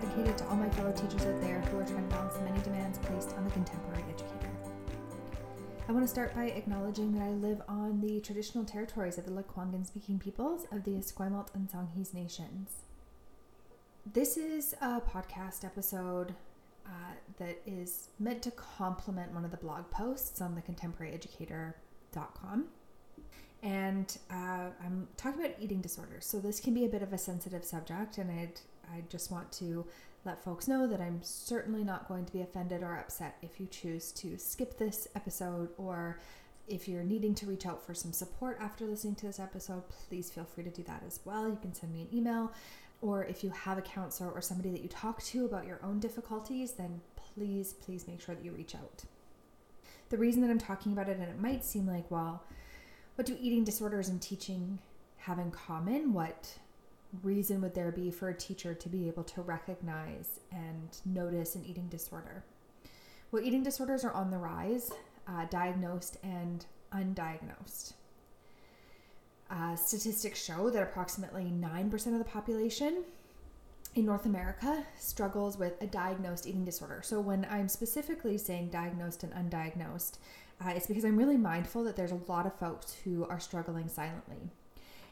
dedicated to all my fellow teachers out there who are trying to balance the many demands placed on the contemporary educator. I want to start by acknowledging that I live on the traditional territories of the Lekwungen speaking peoples of the Esquimalt and Songhees nations. This is a podcast episode uh, that is meant to complement one of the blog posts on the contemporaryeducator.com. And uh, I'm talking about eating disorders. So this can be a bit of a sensitive subject, and I'd, I just want to let folks know that I'm certainly not going to be offended or upset if you choose to skip this episode or if you're needing to reach out for some support after listening to this episode, please feel free to do that as well. You can send me an email, or if you have a counselor or somebody that you talk to about your own difficulties, then please, please make sure that you reach out. The reason that I'm talking about it, and it might seem like, well, what do eating disorders and teaching have in common? What reason would there be for a teacher to be able to recognize and notice an eating disorder? Well, eating disorders are on the rise, uh, diagnosed and undiagnosed. Uh, statistics show that approximately 9% of the population in North America struggles with a diagnosed eating disorder. So, when I'm specifically saying diagnosed and undiagnosed, uh, it's because I'm really mindful that there's a lot of folks who are struggling silently.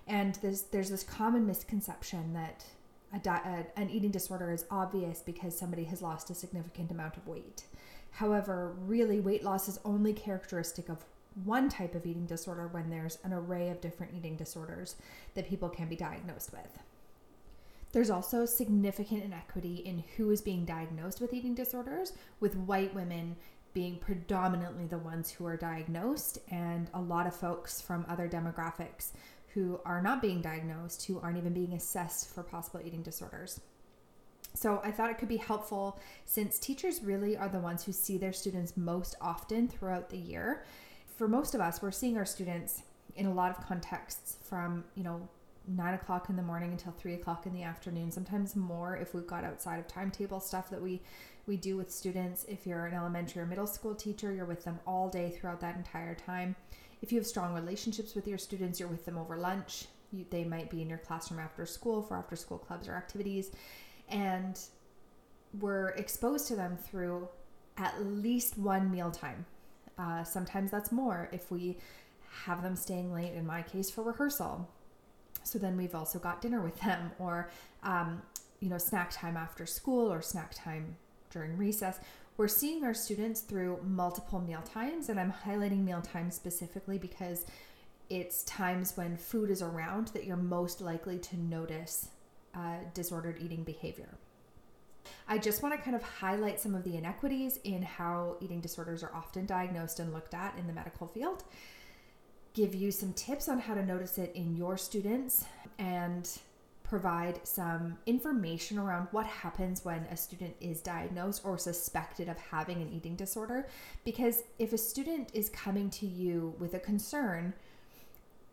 And there's, there's this common misconception that a di- a, an eating disorder is obvious because somebody has lost a significant amount of weight. However, really, weight loss is only characteristic of one type of eating disorder when there's an array of different eating disorders that people can be diagnosed with. There's also significant inequity in who is being diagnosed with eating disorders, with white women being predominantly the ones who are diagnosed, and a lot of folks from other demographics who are not being diagnosed, who aren't even being assessed for possible eating disorders. So I thought it could be helpful since teachers really are the ones who see their students most often throughout the year. For most of us, we're seeing our students in a lot of contexts from, you know, nine o'clock in the morning until three o'clock in the afternoon, sometimes more if we've got outside of timetable stuff that we we do with students. If you're an elementary or middle school teacher, you're with them all day throughout that entire time. If you have strong relationships with your students, you're with them over lunch. You, they might be in your classroom after school for after school clubs or activities. And we're exposed to them through at least one mealtime. Uh, sometimes that's more if we have them staying late, in my case, for rehearsal. So then we've also got dinner with them, or, um, you know, snack time after school or snack time during recess. We're seeing our students through multiple meal times, and I'm highlighting meal times specifically because it's times when food is around that you're most likely to notice uh, disordered eating behavior. I just want to kind of highlight some of the inequities in how eating disorders are often diagnosed and looked at in the medical field, give you some tips on how to notice it in your students, and provide some information around what happens when a student is diagnosed or suspected of having an eating disorder. Because if a student is coming to you with a concern,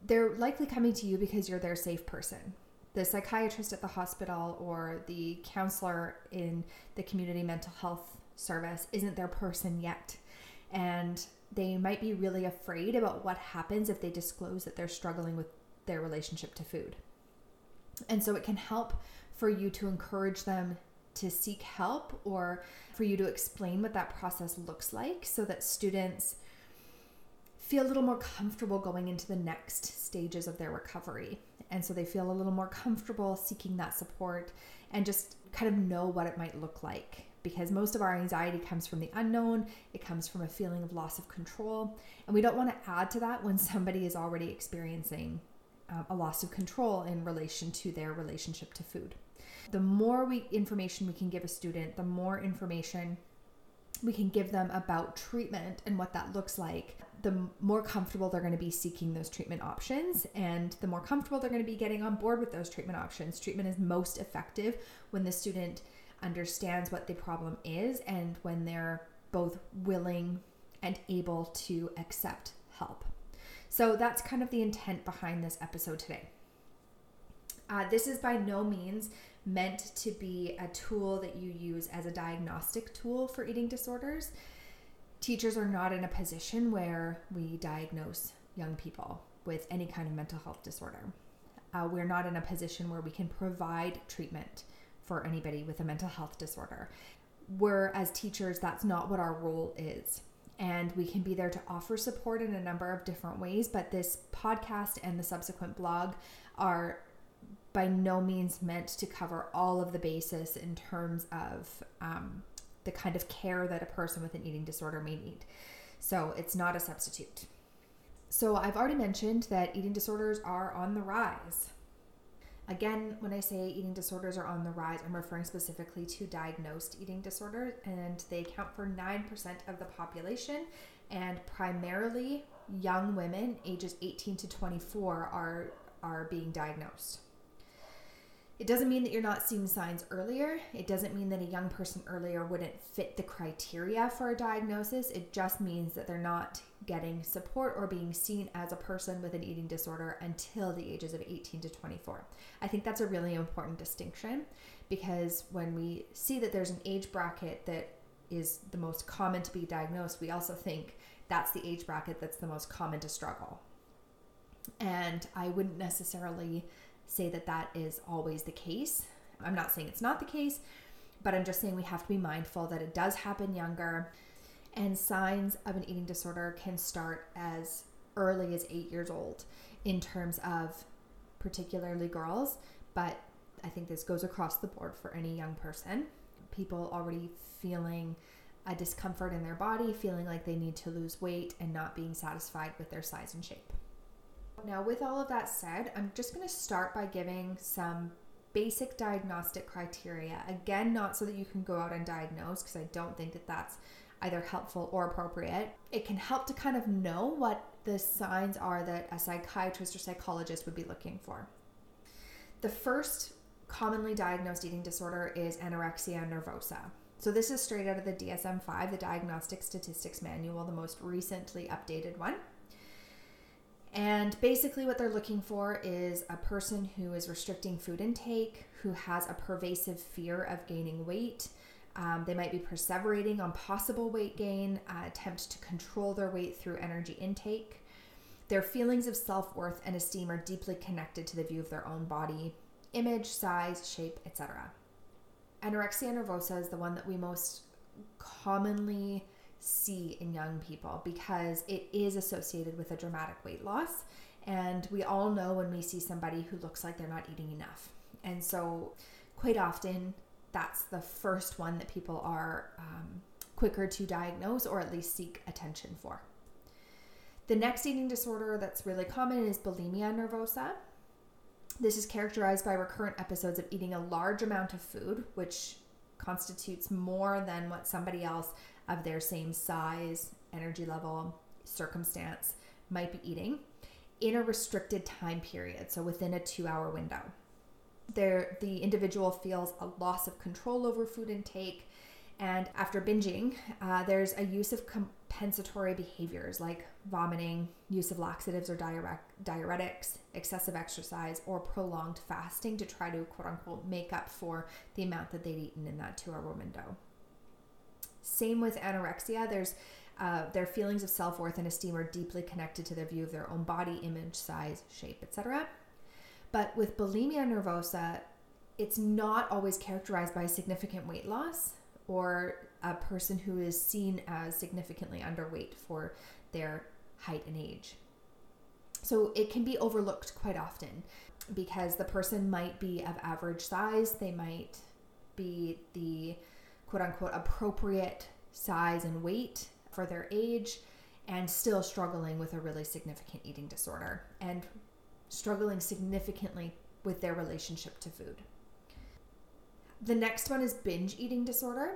they're likely coming to you because you're their safe person. The psychiatrist at the hospital or the counselor in the community mental health service isn't their person yet. And they might be really afraid about what happens if they disclose that they're struggling with their relationship to food. And so it can help for you to encourage them to seek help or for you to explain what that process looks like so that students feel a little more comfortable going into the next stages of their recovery. And so they feel a little more comfortable seeking that support and just kind of know what it might look like. Because most of our anxiety comes from the unknown, it comes from a feeling of loss of control. And we don't want to add to that when somebody is already experiencing um, a loss of control in relation to their relationship to food. The more we information we can give a student, the more information we can give them about treatment and what that looks like, the more comfortable they're going to be seeking those treatment options and the more comfortable they're going to be getting on board with those treatment options. Treatment is most effective when the student understands what the problem is and when they're both willing and able to accept help. So that's kind of the intent behind this episode today. Uh, this is by no means meant to be a tool that you use as a diagnostic tool for eating disorders. Teachers are not in a position where we diagnose young people with any kind of mental health disorder. Uh, we're not in a position where we can provide treatment for anybody with a mental health disorder. We're, as teachers, that's not what our role is. And we can be there to offer support in a number of different ways, but this podcast and the subsequent blog are by no means meant to cover all of the basis in terms of um, the kind of care that a person with an eating disorder may need. So it's not a substitute. So I've already mentioned that eating disorders are on the rise. Again, when I say eating disorders are on the rise, I'm referring specifically to diagnosed eating disorders, and they account for 9% of the population, and primarily young women ages 18 to 24 are, are being diagnosed. It doesn't mean that you're not seeing signs earlier. It doesn't mean that a young person earlier wouldn't fit the criteria for a diagnosis. It just means that they're not getting support or being seen as a person with an eating disorder until the ages of 18 to 24. I think that's a really important distinction because when we see that there's an age bracket that is the most common to be diagnosed, we also think that's the age bracket that's the most common to struggle. And I wouldn't necessarily say that that is always the case. I'm not saying it's not the case, but I'm just saying we have to be mindful that it does happen younger and signs of an eating disorder can start as early as eight years old in terms of particularly girls, but I think this goes across the board for any young person. People already feeling a discomfort in their body, feeling like they need to lose weight, and not being satisfied with their size and shape. Now, with all of that said, I'm just going to start by giving some basic diagnostic criteria. Again, not so that you can go out and diagnose, because I don't think that that's either helpful or appropriate. It can help to kind of know what the signs are that a psychiatrist or psychologist would be looking for. The first commonly diagnosed eating disorder is anorexia nervosa. So, this is straight out of the DSM 5, the Diagnostic Statistics Manual, the most recently updated one. And basically, what they're looking for is a person who is restricting food intake, who has a pervasive fear of gaining weight. Um, they might be perseverating on possible weight gain, uh, attempt to control their weight through energy intake. Their feelings of self worth and esteem are deeply connected to the view of their own body, image, size, shape, etc. Anorexia nervosa is the one that we most commonly see in young people because it is associated with a dramatic weight loss. And we all know when we see somebody who looks like they're not eating enough. And so, quite often, that's the first one that people are um, quicker to diagnose or at least seek attention for. The next eating disorder that's really common is bulimia nervosa. This is characterized by recurrent episodes of eating a large amount of food, which constitutes more than what somebody else of their same size, energy level, circumstance might be eating in a restricted time period, so within a two hour window. There, the individual feels a loss of control over food intake, and after binging, uh, there's a use of compensatory behaviors like vomiting, use of laxatives or diuretics, excessive exercise, or prolonged fasting to try to quote unquote make up for the amount that they'd eaten in that two hour window. Same with anorexia. There's uh, their feelings of self worth and esteem are deeply connected to their view of their own body, image, size, shape, etc. But with bulimia nervosa, it's not always characterized by significant weight loss or a person who is seen as significantly underweight for their height and age. So it can be overlooked quite often because the person might be of average size, they might be the quote unquote appropriate size and weight for their age and still struggling with a really significant eating disorder and struggling significantly with their relationship to food. The next one is binge eating disorder.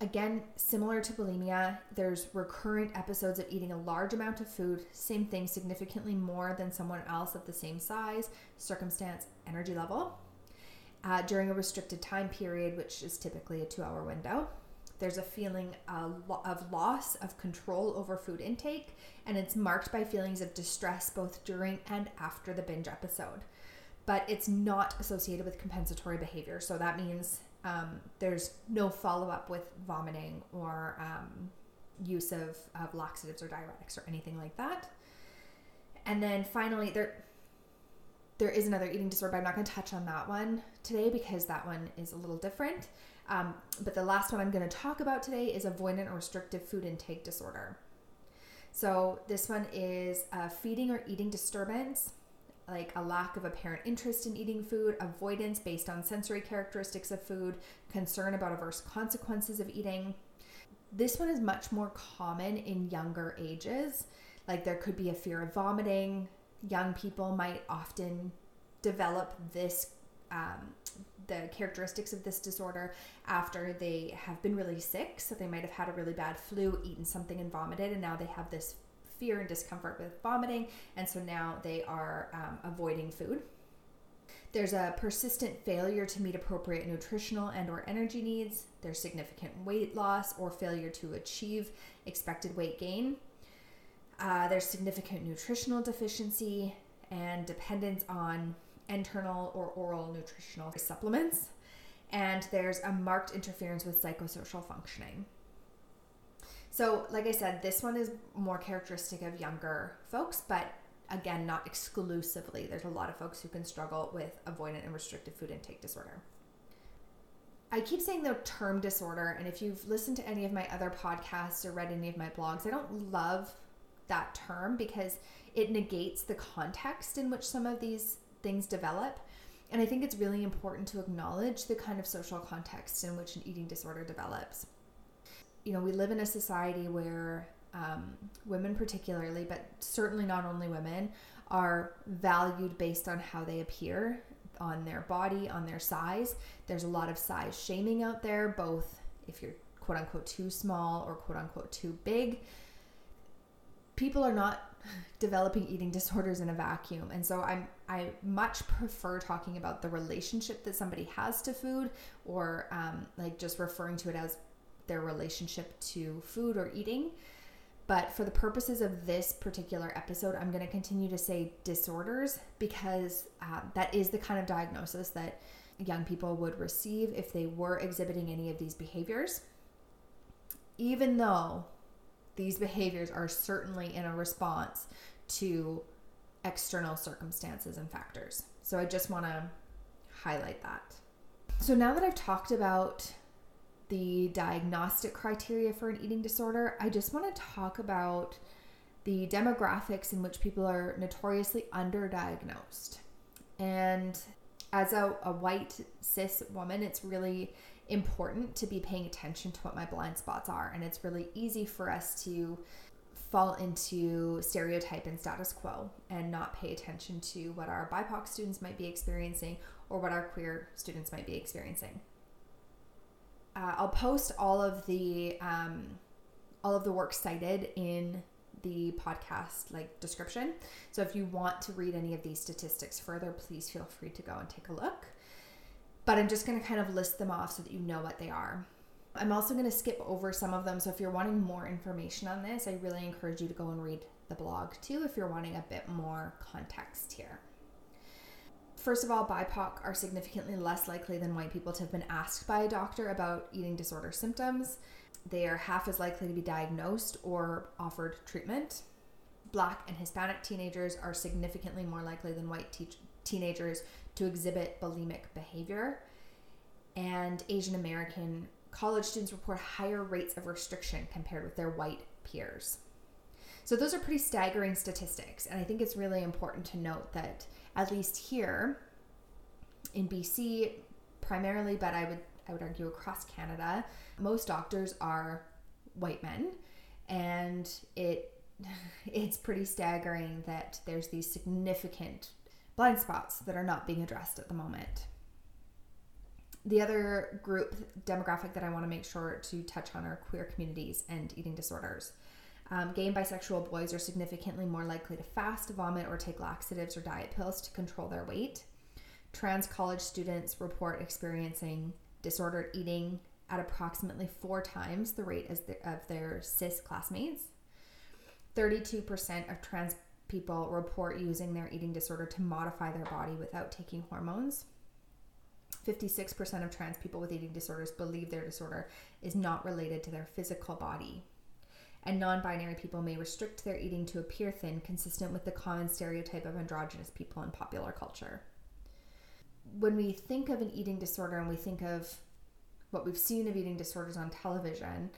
Again, similar to bulimia, there's recurrent episodes of eating a large amount of food, same thing, significantly more than someone else of the same size, circumstance, energy level uh, during a restricted time period, which is typically a two hour window. There's a feeling of loss of control over food intake, and it's marked by feelings of distress both during and after the binge episode. But it's not associated with compensatory behavior. So that means um, there's no follow up with vomiting or um, use of, of laxatives or diuretics or anything like that. And then finally, there there is another eating disorder, but I'm not going to touch on that one today because that one is a little different. Um, but the last one I'm going to talk about today is avoidant or restrictive food intake disorder. So, this one is a feeding or eating disturbance, like a lack of apparent interest in eating food, avoidance based on sensory characteristics of food, concern about adverse consequences of eating. This one is much more common in younger ages. Like, there could be a fear of vomiting. Young people might often develop this um, the characteristics of this disorder after they have been really sick. So they might have had a really bad flu, eaten something, and vomited, and now they have this fear and discomfort with vomiting, and so now they are um, avoiding food. There's a persistent failure to meet appropriate nutritional and or energy needs. There's significant weight loss or failure to achieve expected weight gain. Uh, there's significant nutritional deficiency and dependence on internal or oral nutritional supplements, and there's a marked interference with psychosocial functioning. So, like I said, this one is more characteristic of younger folks, but again, not exclusively. There's a lot of folks who can struggle with avoidant and restrictive food intake disorder. I keep saying the term disorder, and if you've listened to any of my other podcasts or read any of my blogs, I don't love that term because it negates the context in which some of these things develop. And I think it's really important to acknowledge the kind of social context in which an eating disorder develops. You know, we live in a society where um, women, particularly, but certainly not only women, are valued based on how they appear on their body, on their size. There's a lot of size shaming out there, both if you're quote unquote too small or quote unquote too big. People are not developing eating disorders in a vacuum. And so I'm I much prefer talking about the relationship that somebody has to food or um, like just referring to it as their relationship to food or eating. But for the purposes of this particular episode, I'm going to continue to say disorders because uh, that is the kind of diagnosis that young people would receive if they were exhibiting any of these behaviors. Even though these behaviors are certainly in a response to external circumstances and factors. So I just want to highlight that. So now that I've talked about the diagnostic criteria for an eating disorder, I just want to talk about the demographics in which people are notoriously underdiagnosed. And as a, a white cis woman, it's really important to be paying attention to what my blind spots are. And it's really easy for us to fall into stereotype and status quo and not pay attention to what our BIPOC students might be experiencing or what our queer students might be experiencing. Uh, I'll post all of the um, all of the work cited in the podcast like description. So if you want to read any of these statistics further, please feel free to go and take a look but I'm just going to kind of list them off so that you know what they are. I'm also going to skip over some of them. So if you're wanting more information on this, I really encourage you to go and read the blog too if you're wanting a bit more context here. First of all, BIPOC are significantly less likely than white people to have been asked by a doctor about eating disorder symptoms. They are half as likely to be diagnosed or offered treatment. Black and Hispanic teenagers are significantly more likely than white te- teenagers to exhibit bulimic behavior. And Asian American college students report higher rates of restriction compared with their white peers. So, those are pretty staggering statistics. And I think it's really important to note that, at least here in BC, primarily, but I would, I would argue across Canada, most doctors are white men. And it it's pretty staggering that there's these significant blind spots that are not being addressed at the moment. The other group demographic that I want to make sure to touch on are queer communities and eating disorders. Um, gay and bisexual boys are significantly more likely to fast, vomit, or take laxatives or diet pills to control their weight. Trans college students report experiencing disordered eating at approximately four times the rate the, of their cis classmates. 32% of trans people report using their eating disorder to modify their body without taking hormones. 56% of trans people with eating disorders believe their disorder is not related to their physical body. and non binary people may restrict their eating to appear thin, consistent with the common stereotype of androgynous people in popular culture. When we think of an eating disorder and we think of what we've seen of eating disorders on television,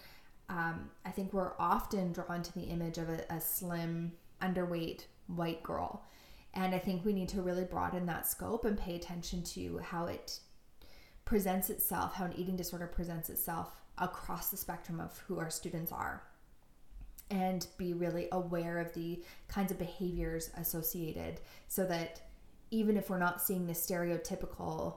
um, I think we're often drawn to the image of a, a slim, underweight white girl. And I think we need to really broaden that scope and pay attention to how it presents itself, how an eating disorder presents itself across the spectrum of who our students are. And be really aware of the kinds of behaviors associated so that even if we're not seeing the stereotypical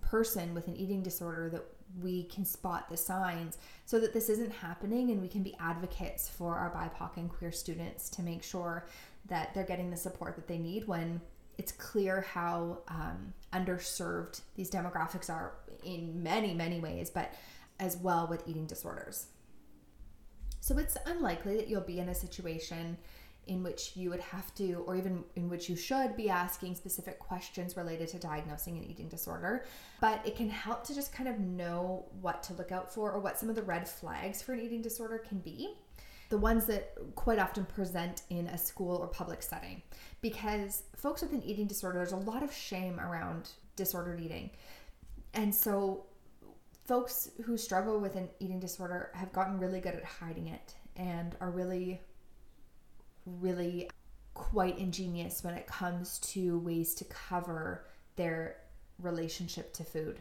person with an eating disorder, that we can spot the signs so that this isn't happening and we can be advocates for our BIPOC and queer students to make sure that they're getting the support that they need when it's clear how um, underserved these demographics are in many, many ways, but as well with eating disorders. So it's unlikely that you'll be in a situation in which you would have to, or even in which you should be asking specific questions related to diagnosing an eating disorder. But it can help to just kind of know what to look out for or what some of the red flags for an eating disorder can be. The ones that quite often present in a school or public setting. Because folks with an eating disorder, there's a lot of shame around disordered eating. And so, folks who struggle with an eating disorder have gotten really good at hiding it and are really really quite ingenious when it comes to ways to cover their relationship to food.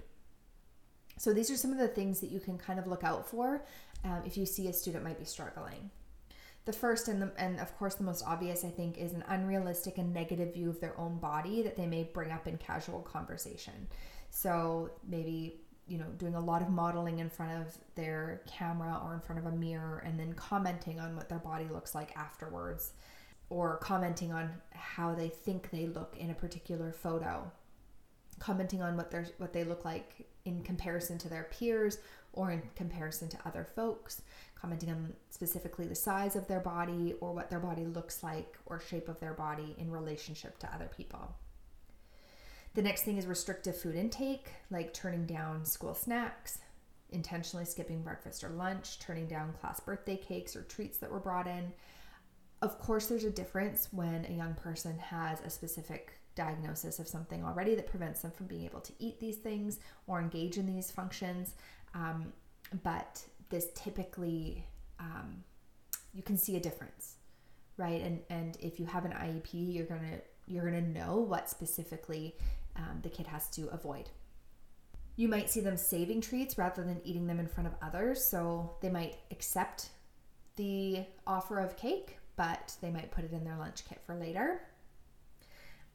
So, these are some of the things that you can kind of look out for um, if you see a student might be struggling. The first and, the, and of course the most obvious, I think, is an unrealistic and negative view of their own body that they may bring up in casual conversation. So maybe you know doing a lot of modeling in front of their camera or in front of a mirror and then commenting on what their body looks like afterwards or commenting on how they think they look in a particular photo commenting on what they're what they look like in comparison to their peers or in comparison to other folks commenting on specifically the size of their body or what their body looks like or shape of their body in relationship to other people the next thing is restrictive food intake, like turning down school snacks, intentionally skipping breakfast or lunch, turning down class birthday cakes or treats that were brought in. Of course, there's a difference when a young person has a specific diagnosis of something already that prevents them from being able to eat these things or engage in these functions. Um, but this typically, um, you can see a difference, right? And and if you have an IEP, you're gonna you're gonna know what specifically um, the kid has to avoid. You might see them saving treats rather than eating them in front of others. So they might accept the offer of cake, but they might put it in their lunch kit for later.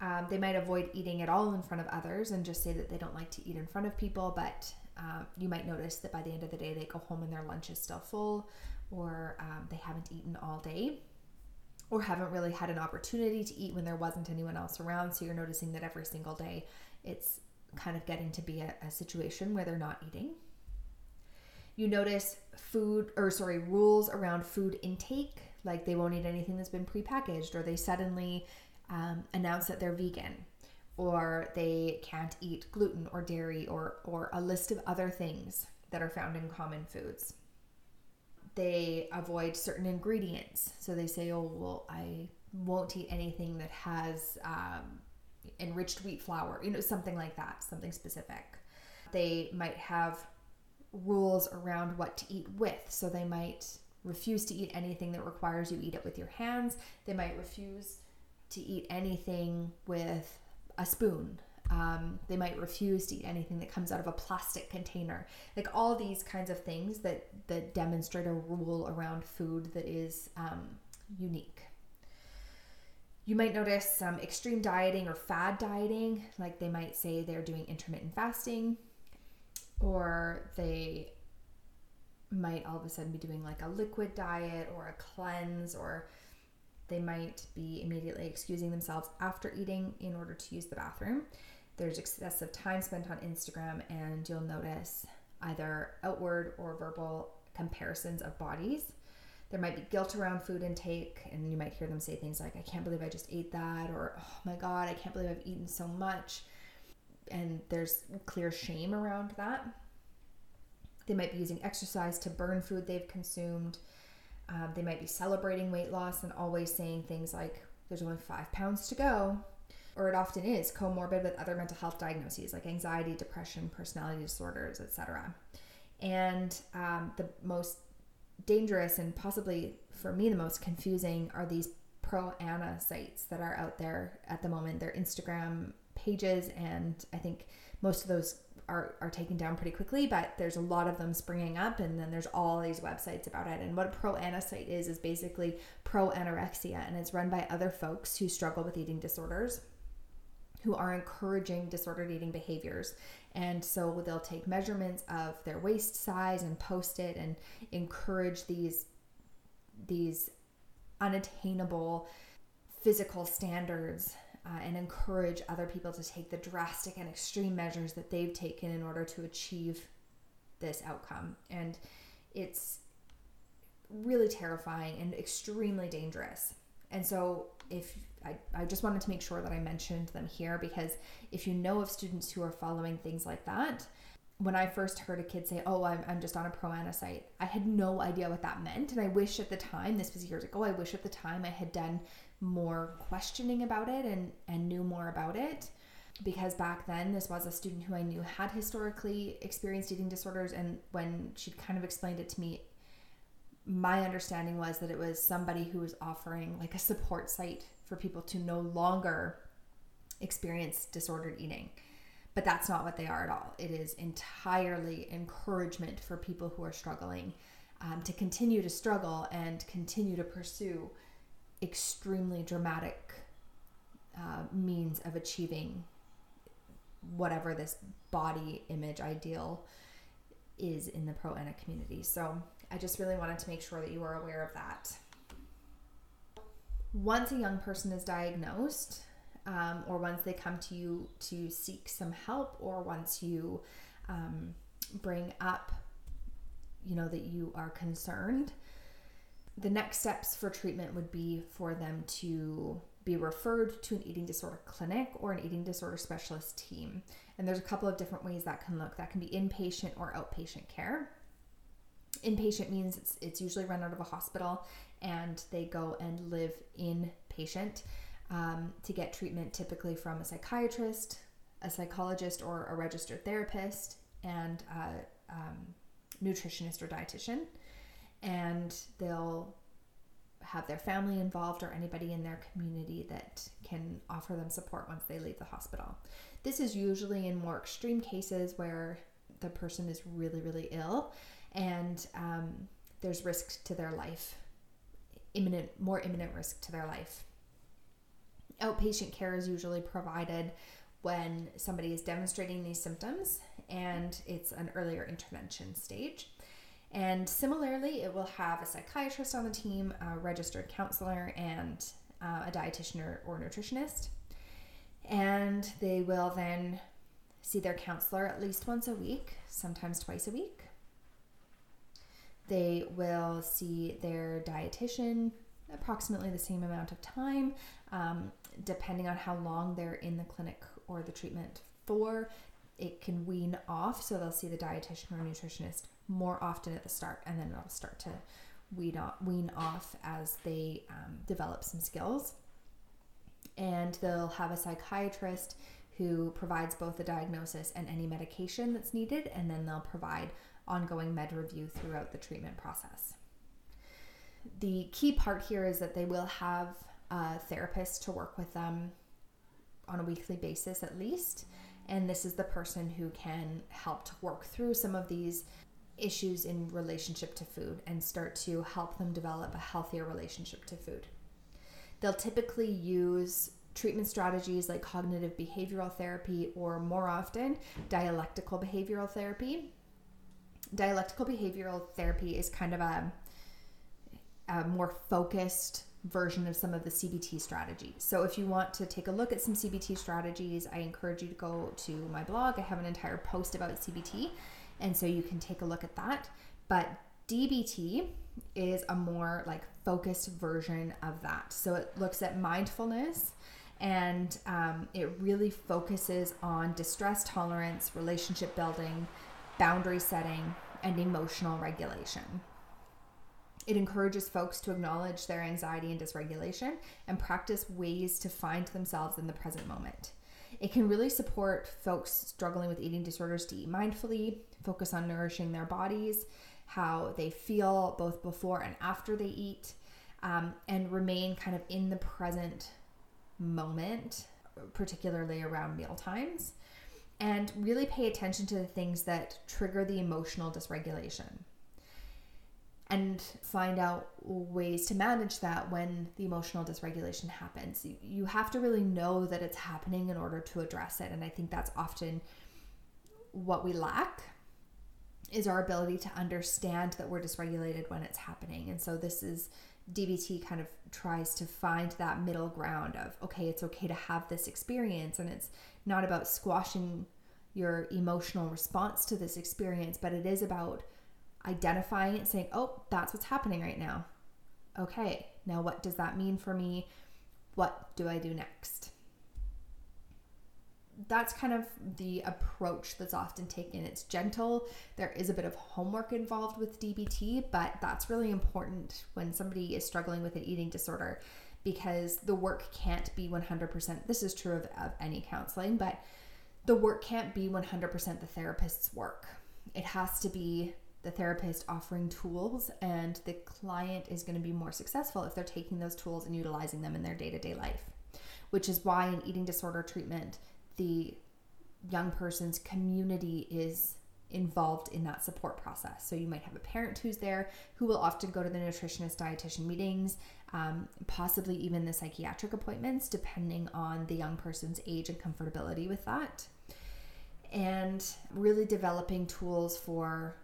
Um, they might avoid eating at all in front of others and just say that they don't like to eat in front of people, but uh, you might notice that by the end of the day they go home and their lunch is still full or um, they haven't eaten all day or haven't really had an opportunity to eat when there wasn't anyone else around. So you're noticing that every single day it's kind of getting to be a, a situation where they're not eating. You notice food, or sorry, rules around food intake, like they won't eat anything that's been prepackaged, or they suddenly um, announce that they're vegan, or they can't eat gluten or dairy, or or a list of other things that are found in common foods they avoid certain ingredients. So they say, oh, well, I won't eat anything that has um, enriched wheat flour, you know, something like that, something specific. They might have rules around what to eat with. So they might refuse to eat anything that requires you eat it with your hands. They might refuse to eat anything with a spoon um, they might refuse to eat anything that comes out of a plastic container. Like all these kinds of things that that demonstrate a rule around food that is um, unique. You might notice some extreme dieting or fad dieting, like they might say they're doing intermittent fasting, or they might all of a sudden be doing like a liquid diet or a cleanse, or they might be immediately excusing themselves after eating in order to use the bathroom there's excessive time spent on Instagram, and you'll notice either outward or verbal comparisons of bodies. There might be guilt around food intake, and you might hear them say things like, I can't believe I just ate that, or oh my God, I can't believe I've eaten so much. And there's clear shame around that. They might be using exercise to burn food they've consumed. Um, they might be celebrating weight loss and always saying things like, there's only five pounds to go. Or it often is comorbid with other mental health diagnoses like anxiety, depression, personality disorders, etc. And um, the most dangerous and possibly for me the most confusing are these pro Ana sites that are out there at the moment. They're Instagram pages, and I think most of those are, are taken down pretty quickly, but there's a lot of them springing up, and then there's all these websites about it. And what a pro Ana site is, is basically pro anorexia, and it's run by other folks who struggle with eating disorders who are encouraging disordered eating behaviors. And so they'll take measurements of their waist size and post it and encourage these these unattainable physical standards uh, and encourage other people to take the drastic and extreme measures that they've taken in order to achieve this outcome. And it's really terrifying and extremely dangerous. And so, if I, I just wanted to make sure that I mentioned them here because if you know of students who are following things like that, when I first heard a kid say, Oh, I'm, I'm just on a pro site, I had no idea what that meant. And I wish at the time, this was years ago, I wish at the time I had done more questioning about it and, and knew more about it. Because back then, this was a student who I knew had historically experienced eating disorders. And when she kind of explained it to me, my understanding was that it was somebody who was offering like a support site for people to no longer experience disordered eating. But that's not what they are at all. It is entirely encouragement for people who are struggling um, to continue to struggle and continue to pursue extremely dramatic uh, means of achieving whatever this body image ideal is in the pro Ana community. So I just really wanted to make sure that you are aware of that. Once a young person is diagnosed, um, or once they come to you to seek some help, or once you um, bring up, you know, that you are concerned, the next steps for treatment would be for them to be referred to an eating disorder clinic or an eating disorder specialist team. And there's a couple of different ways that can look. That can be inpatient or outpatient care. Inpatient means it's, it's usually run out of a hospital and they go and live inpatient um, to get treatment, typically from a psychiatrist, a psychologist, or a registered therapist, and a um, nutritionist or dietitian. And they'll have their family involved or anybody in their community that can offer them support once they leave the hospital. This is usually in more extreme cases where the person is really, really ill and um, there's risk to their life, imminent, more imminent risk to their life. Outpatient care is usually provided when somebody is demonstrating these symptoms and it's an earlier intervention stage. And similarly, it will have a psychiatrist on the team, a registered counselor, and uh, a dietitian or, or nutritionist. And they will then see their counselor at least once a week, sometimes twice a week. They will see their dietitian approximately the same amount of time, um, depending on how long they're in the clinic or the treatment for. It can wean off, so they'll see the dietitian or nutritionist more often at the start, and then it'll start to wean off, wean off as they um, develop some skills. And they'll have a psychiatrist who provides both the diagnosis and any medication that's needed, and then they'll provide ongoing med review throughout the treatment process. The key part here is that they will have a therapist to work with them on a weekly basis at least. And this is the person who can help to work through some of these issues in relationship to food and start to help them develop a healthier relationship to food. They'll typically use treatment strategies like cognitive behavioral therapy or more often dialectical behavioral therapy dialectical behavioral therapy is kind of a, a more focused version of some of the CBT strategies. So if you want to take a look at some CBT strategies, I encourage you to go to my blog. I have an entire post about CBT, and so you can take a look at that. But DBT is a more like focused version of that. So it looks at mindfulness and um, it really focuses on distress tolerance, relationship building, boundary setting, and emotional regulation. It encourages folks to acknowledge their anxiety and dysregulation and practice ways to find themselves in the present moment. It can really support folks struggling with eating disorders to eat mindfully, focus on nourishing their bodies, how they feel both before and after they eat, um, and remain kind of in the present moment, particularly around meal times, and really pay attention to the things that trigger the emotional dysregulation and find out ways to manage that when the emotional dysregulation happens. You have to really know that it's happening in order to address it. And I think that's often what we lack is our ability to understand that we're dysregulated when it's happening. And so this is DBT kind of tries to find that middle ground of okay, it's okay to have this experience and it's not about squashing your emotional response to this experience, but it is about identifying it, saying, oh, that's what's happening right now. Okay, now what does that mean for me? What do I do next? That's kind of the approach that's often taken. It's gentle. There is a bit of homework involved with DBT, but that's really important when somebody is struggling with an eating disorder because the work can't be 100%. This is true of, of any counseling, but the work can't be 100% the therapist's work. It has to be the therapist offering tools, and the client is going to be more successful if they're taking those tools and utilizing them in their day to day life. Which is why in eating disorder treatment, the young person's community is involved in that support process. So you might have a parent who's there who will often go to the nutritionist dietitian meetings, um, possibly even the psychiatric appointments, depending on the young person's age and comfortability with that. And really developing tools for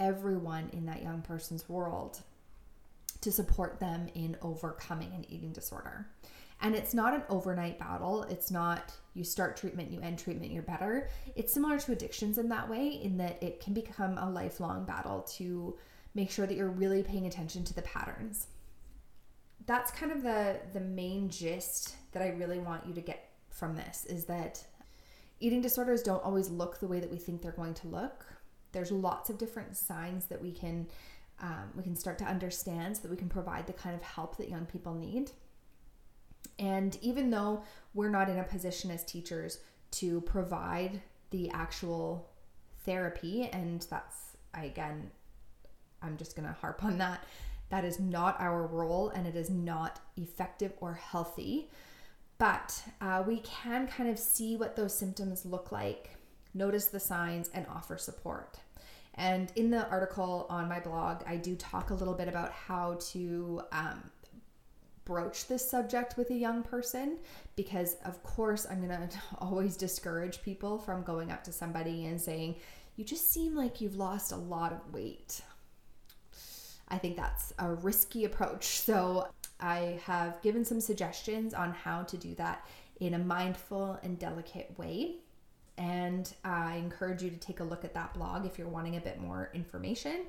everyone in that young person's world to support them in overcoming an eating disorder. And it's not an overnight battle. It's not you start treatment, you end treatment, you're better. It's similar to addictions in that way, in that it can become a lifelong battle to make sure that you're really paying attention to the patterns. That's kind of the the main gist that I really want you to get from this is that eating disorders don't always look the way that we think they're going to look there's lots of different signs that we can um, we can start to understand so that we can provide the kind of help that young people need and even though we're not in a position as teachers to provide the actual therapy and that's again i'm just going to harp on that that is not our role and it is not effective or healthy. But uh, we can kind of see what those symptoms look like notice the signs and offer support. And in the article on my blog, I do talk a little bit about how to um, broach this subject with a young person because, of course, I'm going to always discourage people from going up to somebody and saying, You just seem like you've lost a lot of weight. I think that's a risky approach. So, I have given some suggestions on how to do that in a mindful and delicate way. And I encourage you to take a look at that blog if you're wanting a bit more information.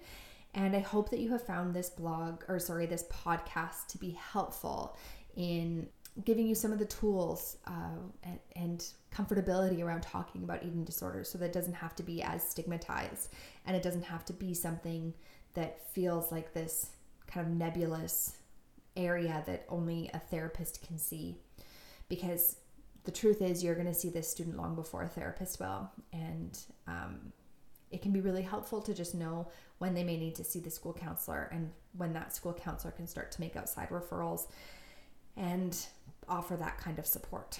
And I hope that you have found this blog, or sorry, this podcast to be helpful in giving you some of the tools uh, and, and, comfortability around talking about eating disorders so that it doesn't have to be as stigmatized and it doesn't have to be something that feels like this kind of nebulous area that only a therapist can see. Because the truth is you're going to see this student long before a therapist will and um, it can be really helpful to just know when they may need to see the school counselor and when that school counselor can start to make outside referrals and offer that kind of support.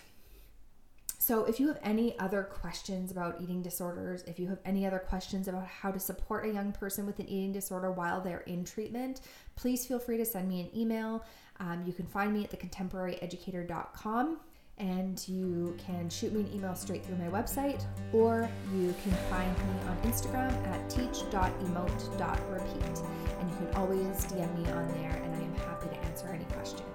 So, if you have any other questions about eating disorders, if you have any other questions about how to support a young person with an eating disorder while they're in treatment, please feel free to send me an email. Um, you can find me at thecontemporaryeducator.com and you can shoot me an email straight through my website, or you can find me on Instagram at teach.emote.repeat. And you can always DM me on there, and I am happy to answer any questions.